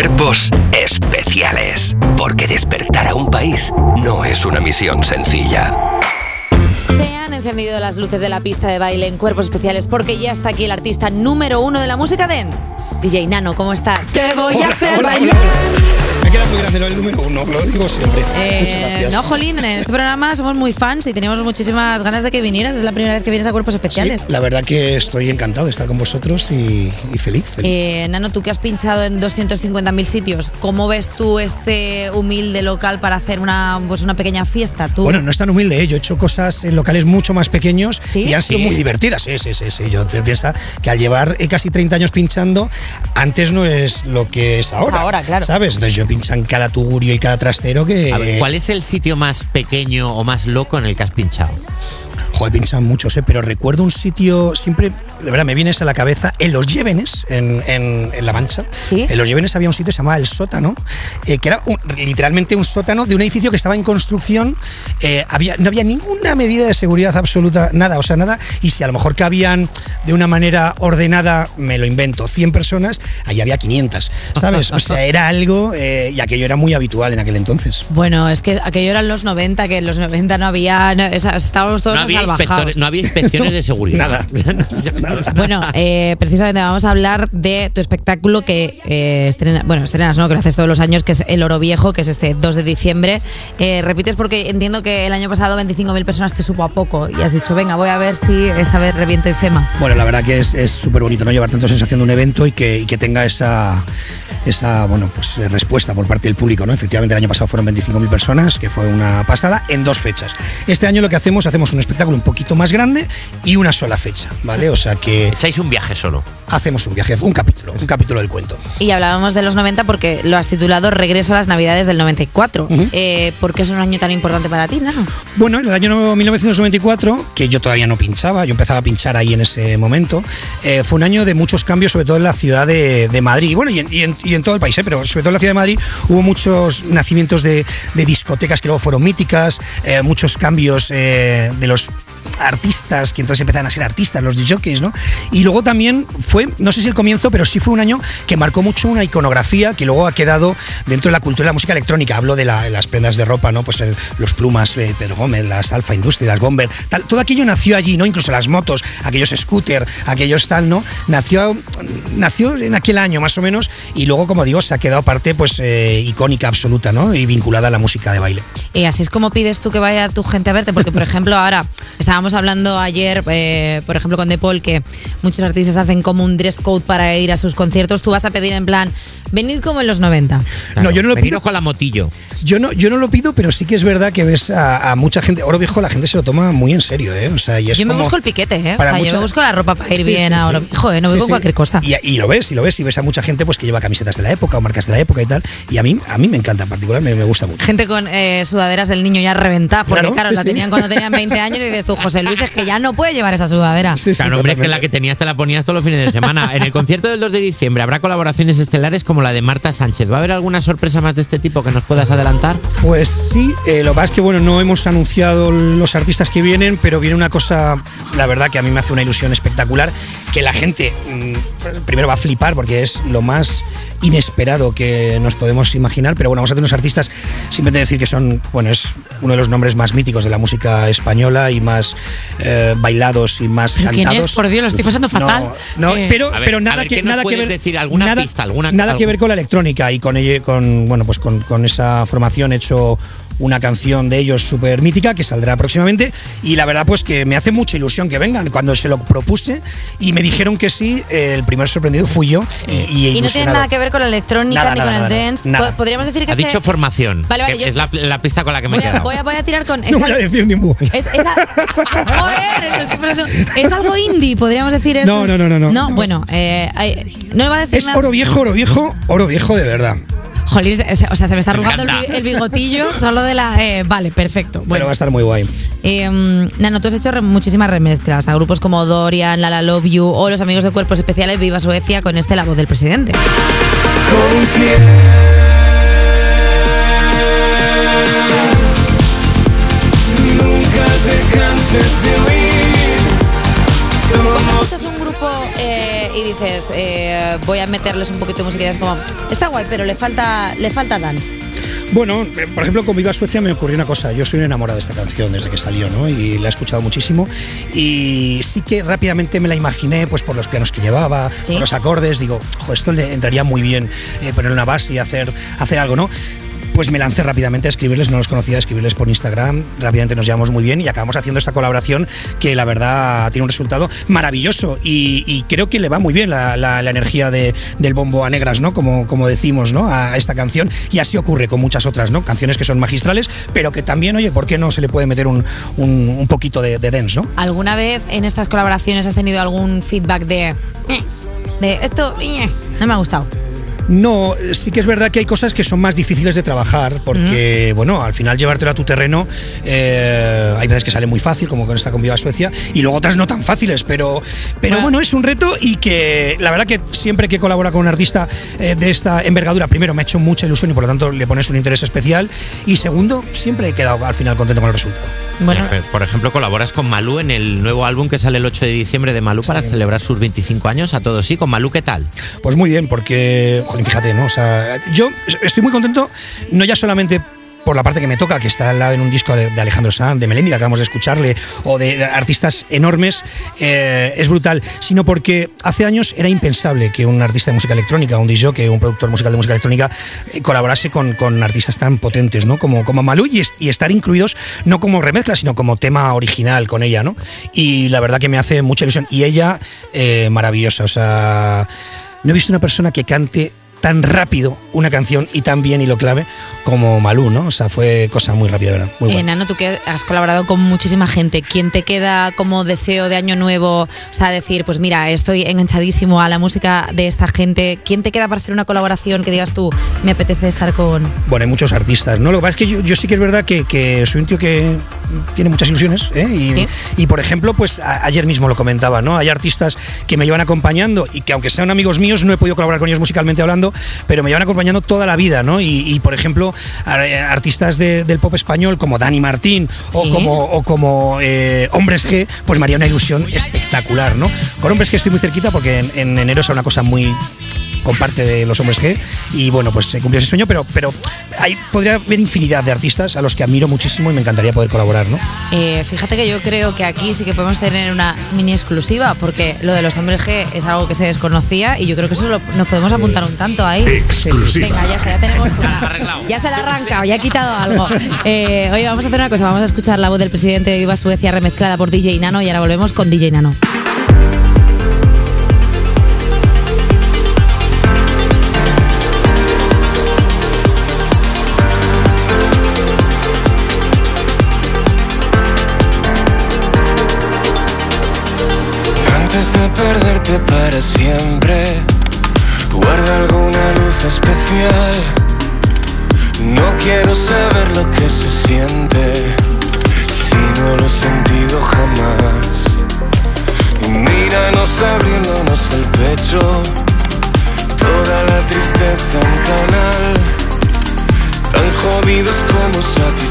Cuerpos especiales. Porque despertar a un país no es una misión sencilla. Se han encendido las luces de la pista de baile en cuerpos especiales porque ya está aquí el artista número uno de la música dance. DJ Nano, ¿cómo estás? Te voy Hola, a hacer hola, bailar. Me queda muy grande del número uno, lo digo siempre. Eh, no, Jolín, en este programa somos muy fans y teníamos muchísimas ganas de que vinieras. Es la primera vez que vienes a cuerpos especiales. Sí, la verdad que estoy encantado de estar con vosotros y, y feliz. feliz. Eh, Nano, tú que has pinchado en 250.000 sitios, ¿cómo ves tú este humilde local para hacer una, pues una pequeña fiesta? ¿Tú? Bueno, no es tan humilde, ¿eh? yo he hecho cosas en locales mucho más pequeños ¿Sí? y han sido Sí. muy divertidas. Sí, sí, sí, sí. Yo te piensa que al llevar eh, casi 30 años pinchando, antes no es lo que es ahora. ahora, claro. ¿Sabes? Entonces yo pincho en cada tugurio y cada trastero que. A ¿cuál es el sitio más pequeño o más loco en el que has pinchado? Joder, pinchan muchos, ¿eh? pero recuerdo un sitio, siempre, de verdad, me viene eso a la cabeza, en Los Llévenes, en, en- en La Mancha. ¿Sí? En Los Llévenes había un sitio que se llamaba El Sótano, eh, que era un- literalmente un sótano de un edificio que estaba en construcción. eh, había, no había ninguna medida de seguridad absoluta, nada, o sea, nada. Y si a lo mejor cabían de una manera ordenada, me lo invento, 100 personas, ahí había 500, ¿sabes? O sea, era algo, eh, y aquello era muy habitual en aquel entonces. Bueno, es que aquello eran los 90, que en los 90 no había. no, estábamos todos No había, no había inspecciones de seguridad. Nada. Bueno, eh, precisamente vamos a hablar de tu espectáculo que eh, estrena, bueno, estrenas, ¿no? Que lo haces todos los años, que es El Oro Viejo, que es este 2 de diciembre. Eh, repites porque entiendo que el año pasado 25.000 personas te supo a poco y has dicho, venga, voy a ver si esta vez reviento y fema. Bueno, la verdad que es súper bonito no llevar tanto sensación de un evento y que, y que tenga esa, esa bueno, pues, eh, respuesta por parte del público. ¿no? Efectivamente, el año pasado fueron 25.000 personas, que fue una pasada, en dos fechas. Este año lo que hacemos, hacemos un espectáculo un poquito más grande y una sola fecha, ¿vale? O sea que Echáis un viaje solo. hacemos un viaje, un capítulo, un capítulo del cuento. Y hablábamos de los 90 porque lo has titulado Regreso a las Navidades del 94. Ujú. Eh, ¿Por qué es un año tan importante para ti, Nano? Bueno, en el año 1994, que yo todavía no pinchaba, yo empezaba a pinchar ahí en ese momento, eh, fue un año de muchos cambios, sobre todo en la ciudad de, de Madrid, bueno, y en, y en- y en todo el país, ¿eh? pero sobre todo en la ciudad de Madrid hubo muchos nacimientos de, de discotecas que luego fueron míticas, eh, muchos cambios eh, de los artistas, que entonces empezaron a ser artistas, los DJs, ¿no? Y luego también fue, no sé si el comienzo, pero sí fue un año que marcó mucho una iconografía que luego ha quedado dentro de la cultura de la música electrónica. Hablo de la- las prendas de ropa, ¿no? Pues el- los plumas, eh, Pedro Gómez, las Alfa Industria, las Bomber, tal. Todo aquello nació allí, ¿no? Incluso las motos, aquellos scooter, aquellos tal, ¿no? Nació, nació en aquel año más o menos y luego, como digo, se ha quedado parte, pues, eh, icónica absoluta, ¿no? Y vinculada a la música de baile. Y así es como pides tú que vaya tu gente a verte, porque por ejemplo ahora estábamos hablando ayer, eh, por ejemplo con De Paul, que muchos artistas hacen como un dress code para ir a sus conciertos, tú vas a pedir en plan, venid como en los 90. No, yo no lo pido. con la motillo. Yo no, yo no lo pido, pero sí que es verdad que ves a, a mucha gente. Oro Viejo, la gente se lo toma muy en serio, ¿eh? O sea, y es Yo me como- busco el piquete, ¿eh? O para sea, yo mucha- me busco la ropa para ir Sí, bien sí, a. Oro Viejo, ¿eh? No voy Sí, con sí. cualquier cosa. Y, y lo ves, y lo ves, y ves a mucha gente pues que lleva camisetas de la época o marcas de la época y tal. Y a mí, a mí me encanta en particular, me, me gusta mucho. Gente con eh, sudaderas del niño ya reventada, porque Claro, claro, sí, la sí. tenían cuando tenían 20 años y dices tú, José Luis, es que ya no puede llevar esa sudadera. Sí, sí, Claro, hombre, es que la que tenías te la ponías todos los fines de semana. En el concierto del 2 de diciembre habrá colaboraciones estelares como la de Marta Sánchez. ¿Va a haber alguna sorpresa más de este tipo que nos puedas adelantar? Pues sí, eh, lo que pasa es que bueno, no hemos anunciado los artistas que vienen, pero viene una cosa, la verdad que a mí me hace una ilusión espectacular, que la gente mm, primero va a flipar porque es lo más inesperado que nos podemos imaginar, pero bueno, vamos a tener unos artistas, simplemente decir que son, bueno, es uno de los nombres más míticos de la música española y más eh, bailados y más ¿Pero quién cantados. es? Por Dios, lo estoy pasando fatal. No, no, Eh, pero, ver, pero nada ver, que ¿qué nos nada que ver decir? ¿Alguna nada, pista, alguna- nada que ver con la electrónica y con ello, con bueno, pues con, con esa formación he hecho una canción de ellos súper mítica que saldrá próximamente y la verdad pues que me hace mucha ilusión que vengan cuando se lo propuse y me dijeron que sí el primer sorprendido fui yo y, y, Y no tiene nada que ver con la electrónica Nada, ni nada, con el nada, dance. Podríamos decir que Ha este- dicho formación. Vale, vale, que yo- es la, la pista con la que me he voy, a, quedado. voy a- voy a tirar con. no esa- voy a decir ni mu. Es, es joder, algo indie, podríamos decir. Es, No, no, no, no, no. No, No. bueno, eh, no le va a decir Es nada. oro viejo, oro viejo, oro viejo de verdad. Jolín, o sea, se me está arrugando el, bigotillo solo de la. eh, vale, perfecto. Pero Bueno, va a estar muy guay. eh, Nano, tú has hecho re- muchísimas remezclas a grupos como Dorian, Lala Love You o los amigos de Cuerpos Especiales Viva Suecia con este La Voz del Presidente. Eh, y dices, eh, voy a meterles un poquito de música y es como, está guay, pero le falta, le falta dance. Bueno, eh, por ejemplo, con Viva Suecia me ocurrió una cosa. Yo soy un enamorado de esta canción desde que salió, ¿no? Y la he escuchado muchísimo. Y sí que rápidamente me la imaginé, pues por los pianos que llevaba, ¿Sí? por los acordes. Digo, ojo, esto le entraría muy bien eh, poner una base y hacer, hacer algo, ¿no? Pues me lancé rápidamente a escribirles, no los conocía, a escribirles por Instagram, rápidamente nos llevamos muy bien y acabamos haciendo esta colaboración que la verdad tiene un resultado maravilloso y, creo que le va muy bien la, energía de- del bombo a negras, ¿no? Como, como decimos, ¿no? A esta canción y así ocurre con muchas otras, ¿no? Canciones que son magistrales, pero que también, oye, ¿por qué no se le puede meter un, un- un poquito de, de dance, ¿no? ¿Alguna vez en estas colaboraciones has tenido algún feedback de, "Eh, de esto, eh, no me ha gustado? No, sí que es verdad que hay cosas que son más difíciles de trabajar, porque, bueno, al final llevártelo a tu terreno, eh, hay veces que sale muy fácil, como con esta con Viva Suecia, y luego otras no tan fáciles, pero, pero Bueno. bueno, es un reto y que la verdad que siempre que colabora con un artista eh, de esta envergadura, primero me ha hecho mucha ilusión y por lo tanto le pones un interés especial, y segundo, siempre he quedado al final contento con el resultado. Bueno, Por ejemplo, colaboras con Malú en el nuevo álbum que sale el 8 de diciembre de Malú para celebrar sus 25 años. A todos sí, con Malú, ¿qué tal? Pues muy bien, porque, joder, fíjate, ¿no? O sea, yo estoy muy contento, no ya solamente por la parte que me toca, que está al lado en un disco de, Alejandro Sanz, de Melendi, que acabamos de escucharle, o de, artistas enormes, eh, es brutal, sino porque hace años era impensable que un artista de música electrónica, un DJ, un productor musical de música electrónica, eh, colaborase con, con artistas tan potentes, ¿no? Como, como Malú y estar incluidos no como remezcla, sino como tema original con ella, ¿no? Y la verdad que me hace mucha ilusión. Y ella, eh, maravillosa, o sea, no he visto una persona que cante tan rápido una canción y tan bien y lo clave como Malú, ¿no? O sea, fue cosa muy rápida, ¿verdad? Muy eh, buena. Nano, tú que has colaborado con muchísima gente, ¿quién te queda como deseo de año nuevo? O sea, decir, pues mira, estoy enganchadísimo a la música de esta gente. ¿Quién te queda para hacer una colaboración que digas tú, me apetece estar con... Bueno, hay muchos artistas, ¿no? Lo que pasa es que yo, yo sí que es verdad que, que soy un tío que tiene muchas ilusiones, ¿eh? Y, Sí. y, por ejemplo, pues a- ayer mismo lo comentaba, ¿no? Hay artistas que me llevan acompañando y que aunque sean amigos míos, no he podido colaborar con ellos musicalmente hablando, pero me llevan acompañando toda la vida, ¿no? Y, y, por ejemplo, eh, artistas de- del pop español como Dani Martín o como, o como eh, Hombres G, pues me haría una ilusión espectacular, ¿no? Con Hombres G estoy muy cerquita porque en, en enero será una cosa muy con parte de los hombres G y bueno pues se cumplió ese sueño pero pero hay podría haber infinidad de artistas a los que admiro muchísimo y me encantaría poder colaborar no Eh, fíjate que yo creo que aquí sí que podemos tener una mini exclusiva, porque lo de los hombres G es algo que se desconocía y yo creo que eso lo- nos podemos apuntar un tanto ahí. Venga, ya está, ya tenemos. Ya se la ha arrancado, ya ha quitado algo. Eh, oye, vamos a hacer una cosa, vamos a escuchar la voz del presidente de Viva Suecia remezclada por DJ Nano y ahora volvemos con DJ Nano. Que se siente, si no lo he sentido jamás. Y míranos abriéndonos el pecho, toda la tristeza en canal, tan jodidos como satisfechos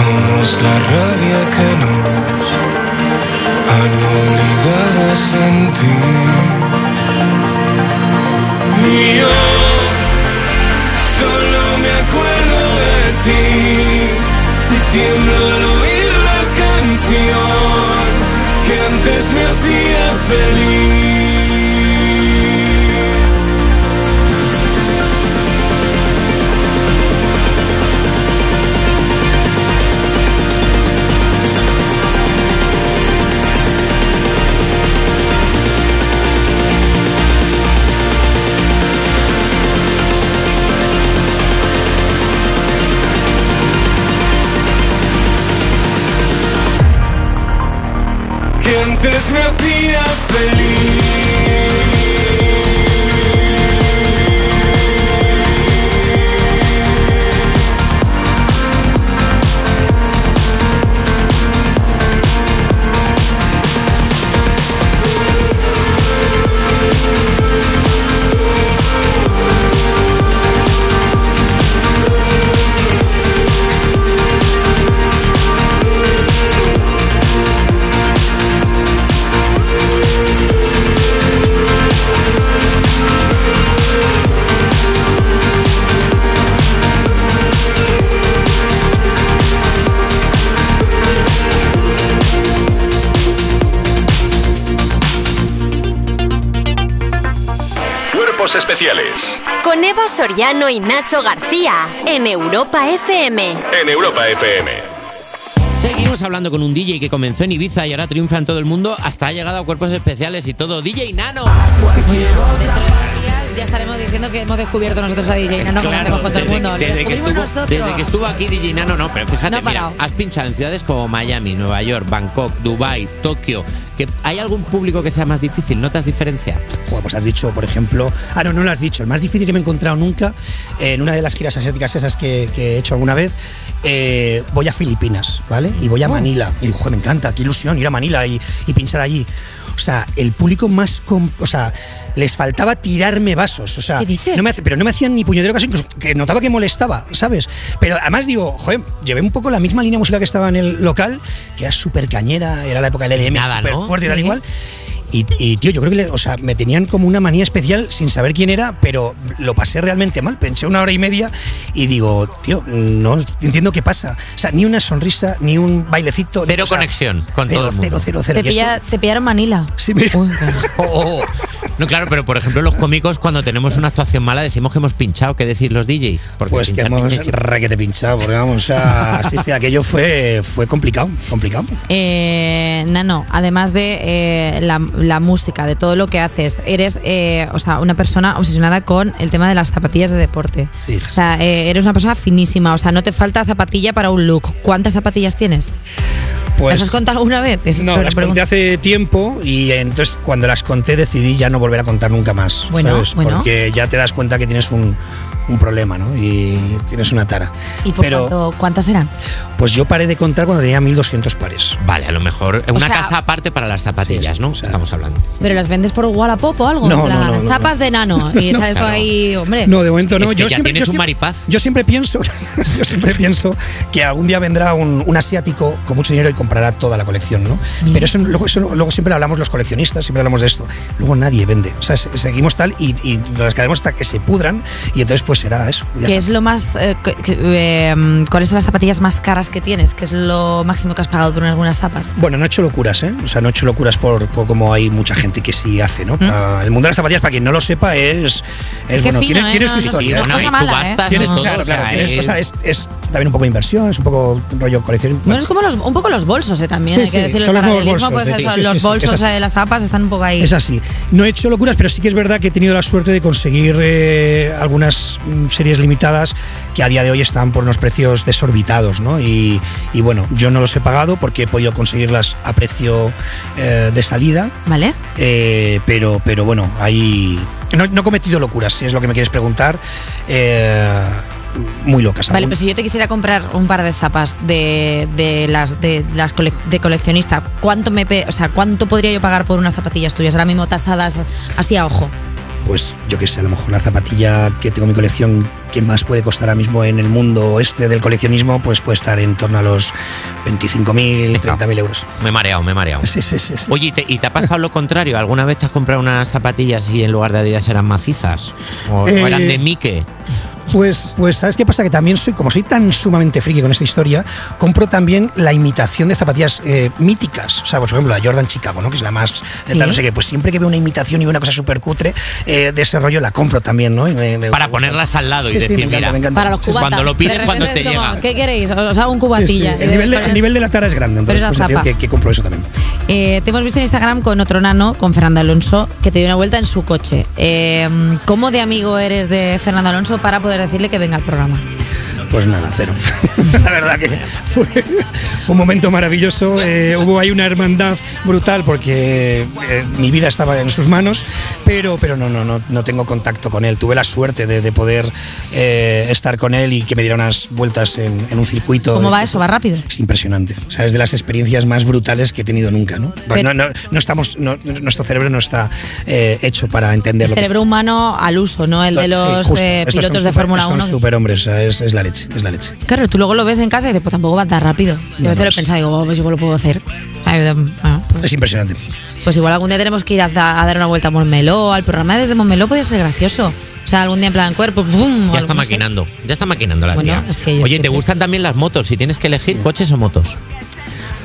Somos la rabia que nos han obligado a sentir. Especiales Con Eva Soriano y Nacho García en Europa FM. en Europa FM. Seguimos hablando con un DJ que comenzó en Ibiza y ahora triunfa en todo el mundo, hasta ha llegado a cuerpos especiales y todo. DJ Nano. Bueno, dentro de ya estaremos diciendo que hemos descubierto nosotros a DJ Nano, Claro, con todo el mundo. Desde, que estuvo, desde que estuvo aquí DJ Nano, no, pero fíjate, No mira, has pinchado en ciudades como Miami, Nueva York, Bangkok, Dubai, Tokio. Que ¿Hay algún público que sea más difícil? ¿Notas diferencia? Joder, pues has dicho, por ejemplo. Ah, no, no lo has dicho. El más difícil que me he encontrado nunca eh, en una de las giras asiáticas esas que, que he hecho alguna vez. eh, voy a Filipinas, ¿vale? Y Oh. voy a Manila. Y digo, joder, me encanta, qué ilusión ir a Manila y, y pinchar allí. O sea, el público más. o sea, les faltaba tirarme vasos. O sea, ¿Qué dices? No me hace- pero no me hacían ni puñetero caso, incluso que notaba que molestaba, ¿sabes? Pero además digo, joder, llevé un poco la misma línea musical que estaba en el local, que era súper cañera, era la época del EDM, Nada, súper ¿no? fuerte y tal Sí. igual. Y, y, tío, yo creo que le- o sea, me tenían como una manía especial sin saber quién era, pero lo pasé realmente mal. Pensé una hora y media y digo, tío, no entiendo qué pasa. O sea, ni una sonrisa, ni un bailecito. Cero o sea, conexión con cero, todo el mundo. Cero, cero, cero. Te, pilla- pillaron Manila. Sí, mira. Uy, claro. Oh, oh, oh. No, claro, pero por ejemplo, los cómicos, cuando tenemos una actuación mala, decimos que hemos pinchado. ¿Qué decir los DJs? Porque Pues que hemos requete pinchado, porque vamos, o sea, sí, sí, aquello fue, fue complicado, complicado. Eh, Nano, además de eh, la, la música, de todo lo que haces, eres eh, o sea, una persona obsesionada con el tema de las zapatillas de deporte. Sí. O sea, eh, eres una persona finísima, o sea, no te falta zapatilla para un look. ¿Cuántas zapatillas tienes? Pues, ¿Las has contado alguna vez? Es No, la las pregunta. conté hace tiempo y entonces cuando las conté decidí ya no volver a contar nunca más. Bueno, ¿sabes? bueno. Porque ya te das cuenta que tienes un, un problema, ¿no? Y tienes una tara. ¿Y por Pero cuánto- cuántas eran? pues yo paré de contar cuando tenía 1200 pares. Vale, a lo mejor una sea- casa aparte para las zapatillas, Sí, ¿no? o sea- Estamos hablando. ¿Pero las vendes por Wallapop o algo? No, plan, no, no, no, zapas no. de nano y sales claro. ahí, hombre. No, de momento no. Es que yo ya siempre, tienes yo un siempre- maripaz. Yo siempre pienso, yo siempre pienso que algún día vendrá un, un asiático con mucho dinero y comprará toda la colección, ¿no? Pero eso, luego, eso luego siempre hablamos los coleccionistas, siempre hablamos de esto. Luego nadie vende. O sea, se- seguimos tal y, y nos quedamos hasta que se pudran y entonces pues será eso. ¿Qué está. es lo más. eh, que- eh, ¿Cuáles son las zapatillas más caras que tienes? ¿Qué es lo máximo que has pagado por algunas zapas? Bueno, no he hecho locuras, ¿eh? O sea, no he hecho locuras por, por como hay mucha gente que sí hace, ¿no? Ah, el mundo de las zapatillas, para quien no lo sepa, es. es bueno, fino, tiene, ¿eh? tiene No, su no, historia. ¿eh? ¿eh? es- o sea, es, es también un poco de inversión, es un poco rollo colección. Bueno, es como los, un poco los bolsos, ¿eh? También Sí, hay que sí, decirlo. son El paralelismo, bolsos, pues sí, eso, sí, los sí, bolsos de las zapas están un poco ahí. Es así. No he hecho locuras, pero sí que es verdad que he tenido la suerte de conseguir eh, algunas mm, series limitadas que a día de hoy están por unos precios desorbitados, ¿no? Y, y bueno, yo no los he pagado porque he podido conseguirlas a precio eh, de salida, ¿Vale? eh, pero, pero bueno, ahí no, no he cometido locuras, si es lo que me quieres preguntar. eh, muy locas. Vale, pues si yo te quisiera comprar un par de zapas de, de las de las cole- de coleccionista, ¿cuánto me o sea, cuánto podría yo pagar por unas zapatillas tuyas ahora mismo tasadas así a ojo? Pues yo qué sé, a lo mejor la zapatilla que tengo en mi colección que más puede costar ahora mismo en el mundo este del coleccionismo, pues puede estar en torno a los 25.000, 30.000 euros. Me he mareado, me he mareado. Sí, sí, sí. Oye, ¿y te, y te ha pasado lo contrario? ¿Alguna vez te has comprado unas zapatillas y en lugar de Adidas eran macizas? ¿O, o Eh, eran de Mike? Pues, pues, ¿sabes qué pasa? Que también soy, como soy tan sumamente friki con esta historia, compro también la imitación de zapatillas eh, míticas. O sea, pues, por ejemplo, la Jordan Chicago, ¿no? Que es la más. eh, Sí. tal, no sé qué. Pues siempre que veo una imitación y veo una cosa súper cutre eh, de ese rollo, la compro también, ¿no? Y me- me- Para gusta. ponerlas al lado y Sí, sí, decir, me encanta, mira, me encanta. Para los Sí, sí. cubatas. Cuando lo pides, De cuando te como, llega. ¿Qué queréis? Os hago un Sí, sí. cubatilla. El, nivel de, el nivel de la tara es grande, entonces Pero pues, digo que, que compro eso también. Eh, te hemos visto en Instagram con otro nano, con Fernando Alonso, que te dio una vuelta en su coche. Eh, ¿Cómo de amigo eres de Fernando Alonso para poder decirle que venga al programa? Pues nada, cero. La verdad que fue un momento maravilloso. eh, hubo ahí una hermandad brutal porque eh, mi vida estaba en sus manos, pero, pero no, no, no, no tengo contacto con él. Tuve la suerte de, de poder eh, estar con él y que me diera unas vueltas en, en un circuito. ¿Cómo va eso? ¿Va rápido? Es impresionante. O sea, es de las experiencias más brutales que he tenido nunca, ¿no? Pero- no, no, no estamos, no- nuestro cerebro no está hecho para entender lo que Cerebro humano al uso, ¿no? El de Sí, los Estos pilotos de Fórmula son 1. superhombres, es, es la leche, es la leche. Claro, tú luego lo ves en casa y dices, pues tampoco va tan rápido. Yo a veces no, lo he pensado, digo, oh, pues igual lo puedo hacer. Bueno, pues, Es impresionante. pues igual algún día tenemos que ir a, a dar una vuelta a Montmeló, al programa desde Montmeló podría ser gracioso. O sea, algún día en plan cuerpo, ¡bum! Ya está así. maquinando, ya está maquinando la Bueno, tía. es que Oye, ¿te gustan también las motos? Si tienes que elegir coches o motos.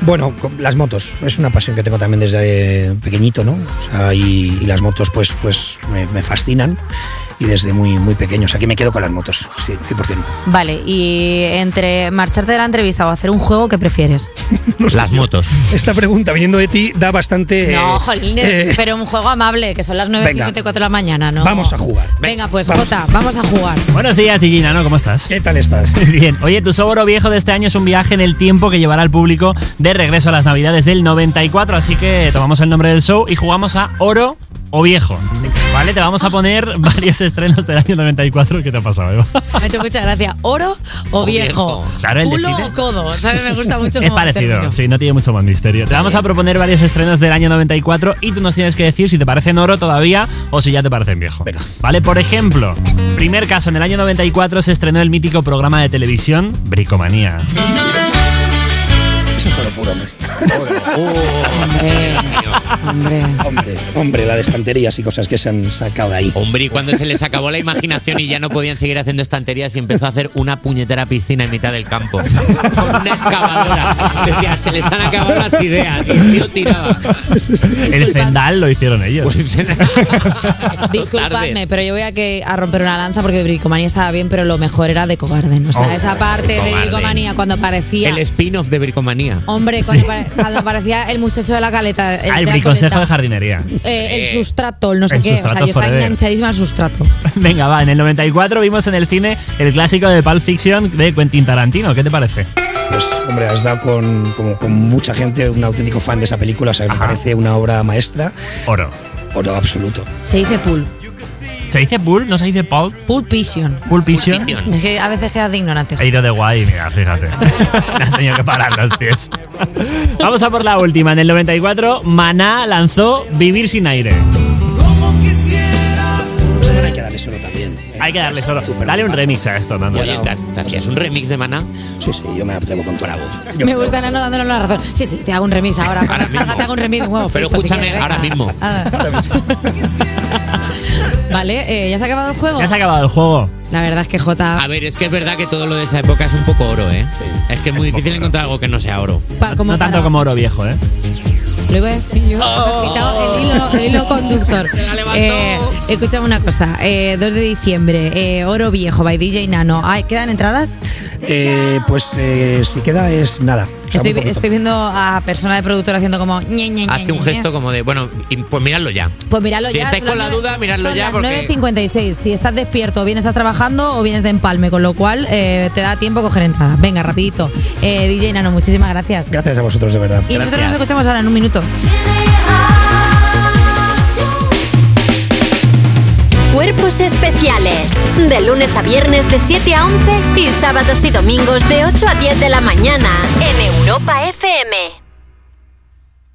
Bueno, las motos es una pasión que tengo también desde pequeñito, ¿no? O sea, y, y las motos pues, pues me, me fascinan y desde muy, muy pequeño. O sea, que me quedo con las motos, sí, 100%. Vale, y entre marcharte de la entrevista o hacer un juego, ¿qué prefieres? Las motos. Esta pregunta, viniendo de ti, da bastante... no, eh, jolines, eh, pero un juego amable, que son las Venga. 9.54 de la mañana, ¿no? Vamos a jugar. Venga, pues Vamos. Jota, vamos a jugar. Buenos días, Gina, ¿no? ¿Cómo estás? ¿Qué tal estás? Bien. Oye, tu sobro viejo de este año es un viaje en el tiempo que llevará al público de regreso a las Navidades del 94, así que tomamos el nombre del show y jugamos a oro o viejo. ¿Vale? Te vamos a poner varios estrenos del año 94. ¿Qué te ha pasado, Eva? Me ha hecho mucha gracia. ¿Oro o, O viejo? viejo. Claro, el de ¿Culo o codo? ¿Sabes? Me gusta mucho Es parecido, término. sí, no tiene mucho más misterio. Te vamos a proponer varios estrenos del año 94 y tú nos tienes que decir si te parecen oro todavía o si ya te parecen viejo. Venga. Vale, por ejemplo, primer caso, en el año 94 se estrenó el mítico programa de televisión Bricomanía. Eso es solo puro, hombre. Hombre, hombre. La de estanterías y cosas que se han sacado de ahí. Hombre, y cuando se les acabó la imaginación y ya no podían seguir haciendo estanterías y empezó a hacer una puñetera piscina en mitad del campo. Con una excavadora. Decía, se les han acabado las ideas. Y el tío tiraba. El Zendal lo hicieron ellos. Disculpadme, Tardes. pero yo voy a, que, a romper una lanza porque Bricomanía estaba bien, pero lo mejor era de Cogarden. O sea, Oh, esa parte de. Bricomanía cuando parecía. El spin-off de Bricomanía. Hombre, cuando, pare- cuando parecía el muchacho de la caleta. El, Ah, de briconsejo coleta, de jardinería. eh, el Eh, sustrato, el no sé el qué. O sea, yo estaba enganchadísima al sustrato. Venga, va, en el 94 vimos en el cine el clásico de Pulp Fiction de Quentin Tarantino. ¿Qué te parece? Pues, hombre, has dado con, mucha gente, un auténtico fan de esa película. O sea, me parece una obra maestra. Oro. Oro absoluto. Se dice pool. ¿Se dice Bull? ¿No se dice Pulp? Pulp Vision. Pulp Fiction. Fiction. Es que a veces quedas de ignorante. He ido de guay, mira, fíjate. Me has tenido que parar los pies. Vamos a por la última. En el 94, Maná lanzó Vivir sin aire. Pues, hay que darle solo también. Hay que darle solo. Dale un remix a esto, Nando. Oye, ¿te- te hacías un remix de Maná? Sí, sí, yo me atrevo con toda la voz. Yo Me gusta Nano dándonos la razón. Sí, sí, te hago un remix ahora. Ahora mismo. te hago un remix de un huevo Pero frito, si escúchame, quieres, ahora mismo. Ah. vale, eh, ¿ya se ha acabado el juego? Ya se ha acabado el juego. La verdad es que Jota. A ver, es que es verdad que todo lo de esa época es un poco oro, ¿eh? Es que es muy difícil encontrar algo que no sea oro. pa- como no tanto para- como oro viejo, ¿eh? Lo iba a decir yo. me quitado el hilo, el hilo conductor. Eh, escúchame una cosa. eh, 2 de diciembre, eh, Oro Viejo, by DJ Nano. Ay, ¿Quedan entradas? Eh, pues eh, si queda es nada. Estoy, viendo a persona de productor haciendo como. ñe, ñe, ñe, Hace un ñe, gesto ñe. como de, bueno, y- pues miradlo ya. Pues míralo Si ya. estáis son con la duda, miradlo ya porque- 9.56. Si estás despierto, o bien estás trabajando o vienes de empalme, con lo cual eh, te da tiempo a coger entradas. Venga, rapidito. Eh, DJ Nano, muchísimas gracias. Gracias a vosotros, de verdad. Y nosotros nos escuchamos ahora en un minuto. Cuerpos especiales. De lunes a viernes de 7 a 11 y sábados y domingos de 8 a 10 de la mañana en Europa FM.